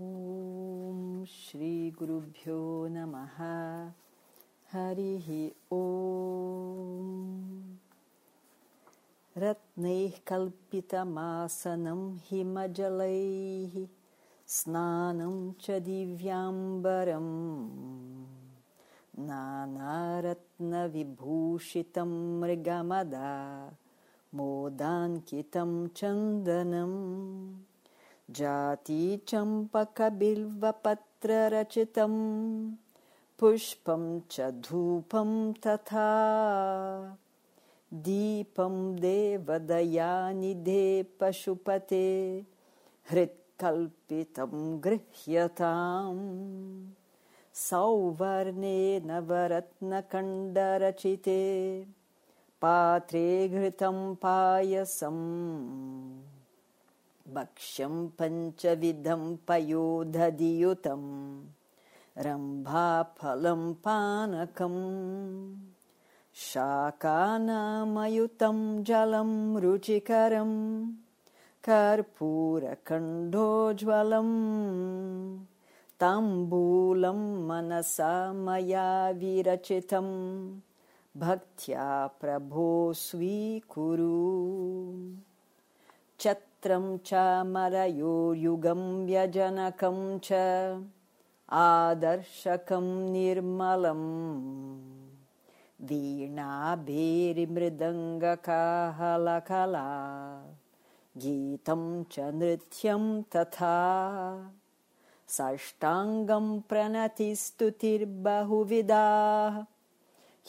ॐ श्रीगुरुभ्यो नमः। हरिः ॐ रत्नैः कल्पितमासनं हिमजलैः स्नानं च दिव्याम्बरम्। नानारत्नविभूषितं मृगमदा मोदाङ्कितं चन्दनम् जातीचम्पकबिल्वपत्ररचितं पुष्पं च धूपं तथा दीपं देवदयानिधे पशुपते हृत्कल्पितं गृह्यताम् सौवर्णे नवरत्नकण्डरचिते पात्रे घृतं पायसम् भक्ष्यं पञ्चविधं पयोधधियुतं रम्भाफलं पानकम् शाकानामयुतं जलं रुचिकरं कर्पूरखण्डोज्ज्वलम् ताम्बूलं मनसा मया विरचितं भक्त्या प्रभो स्वीकुरु छत्रं चामरयोर्युगं व्यजनकं च आदर्शकं निर्मलम् वीणाभेरिमृदङ्गकाहलकला। गीतं च नृत्यं तथा। साष्टाङ्गं प्रणतिस्तुतिर्बहुविधाः।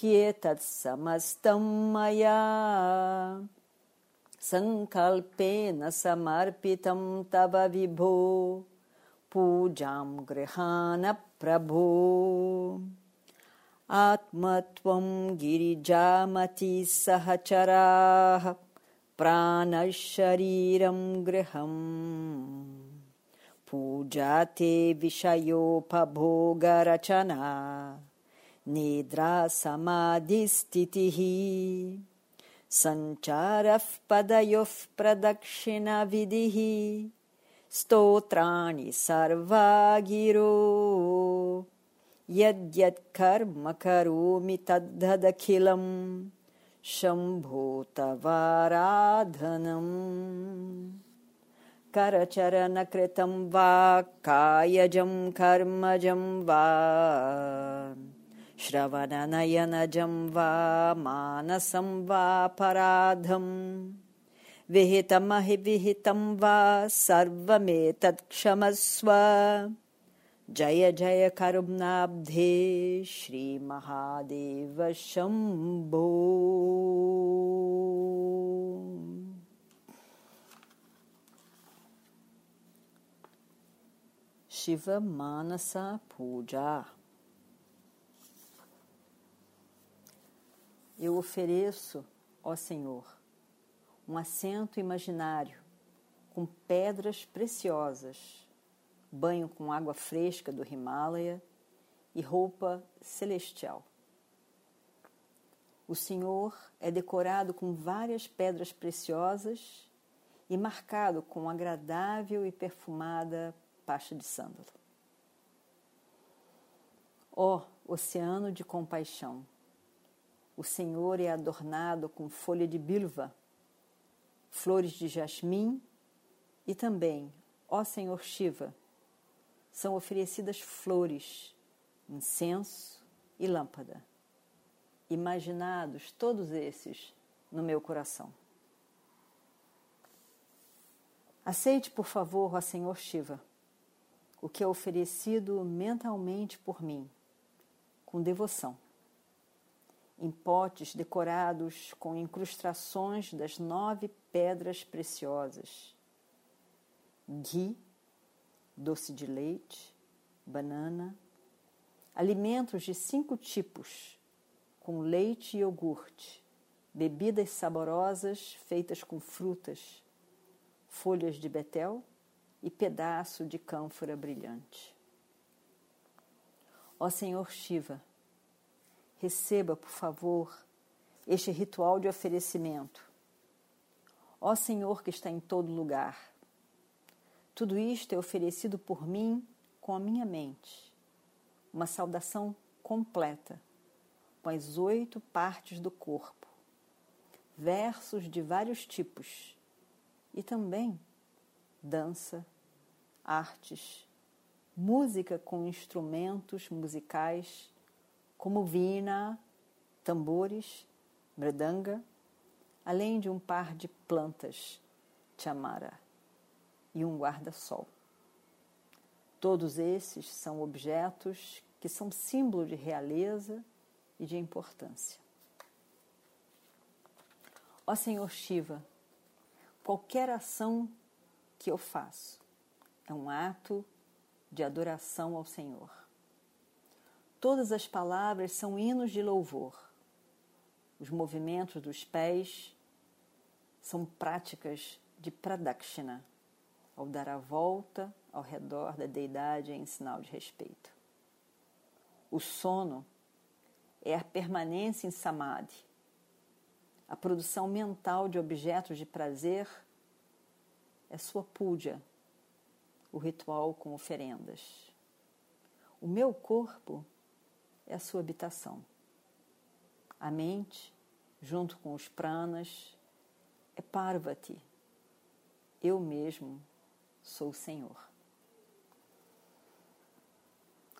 ह्येतत्समस्तं मया सङ्कल्पेन समर्पितं तव विभो। पूजां गृहाण प्रभो। आत्मत्वं गिरिजामतिसहचराः प्राणशरीरं गृहम्। पूजा ते विषयोपभोगरचना। निद्रा समाधिस्थितिः सञ्चारः पदयोः प्रदक्षिणविधिः। स्तोत्राणि सर्वा गिरो यद्यत्कर्म करोमि तद्धदखिलं शम्भो तवाराधनम् करचरणकृतं वा कायजं कर्मजं वा श्रवणनयनजं वा मानसं वापराधं विहितमहिविहितं वा सर्वमेतत्क्षमस्व। जय जय करुणाब्धे श्रीमहादेव Shambho. Shiva Manasa Eu ofereço, ó Senhor, um assento imaginário com pedras preciosas, banho com água fresca do Himalaia e roupa celestial. O Senhor é decorado com várias pedras preciosas e marcado com agradável e perfumada pasta de sândalo. Ó oh, oceano de compaixão, o Senhor é adornado com folha de bilva, flores de jasmim e também, ó Senhor Shiva, são oferecidas flores, incenso e lâmpada. Imaginados todos esses no meu coração. Aceite, por favor, ó Senhor Shiva, o que é oferecido mentalmente por mim, com devoção, em potes decorados com incrustações das nove pedras preciosas: ghee, doce de leite, banana, alimentos de cinco tipos, com leite e iogurte, bebidas saborosas feitas com frutas, folhas de betel e pedaço de cânfora brilhante. Ó Senhor Shiva, receba, por favor, este ritual de oferecimento. Ó Senhor que está em todo lugar, Tudo isto é oferecido por mim com a minha mente. Uma saudação completa, com as oito partes do corpo, versos de vários tipos e também dança, artes, música com instrumentos musicais como vina, tambores, mredanga, além de um par de plantas, chamara, e um guarda-sol. Todos esses são objetos que são símbolo de realeza e de importância. Ó Senhor Shiva, qualquer ação que eu faço é um ato de adoração ao Senhor. Todas as palavras são hinos de louvor. Os movimentos dos pés são práticas de pradakshina, ao dar a volta ao redor da deidade em sinal de respeito. O sono é a permanência em samadhi, a produção mental de objetos de prazer é sua puja, o ritual com oferendas. O meu corpo é a sua habitação. A mente, junto com os pranas, é Parvati. Eu mesmo sou o Senhor.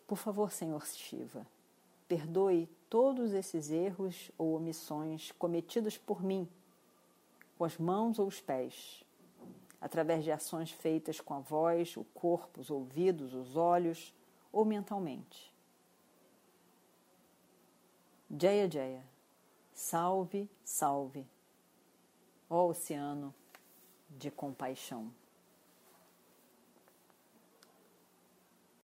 Por favor, Senhor Shiva, perdoe todos esses erros ou omissões cometidos por mim, com as mãos ou os pés, através de ações feitas com a voz, o corpo, os ouvidos, os olhos ou mentalmente. Jaya Jaya, salve, salve, ó oceano de compaixão.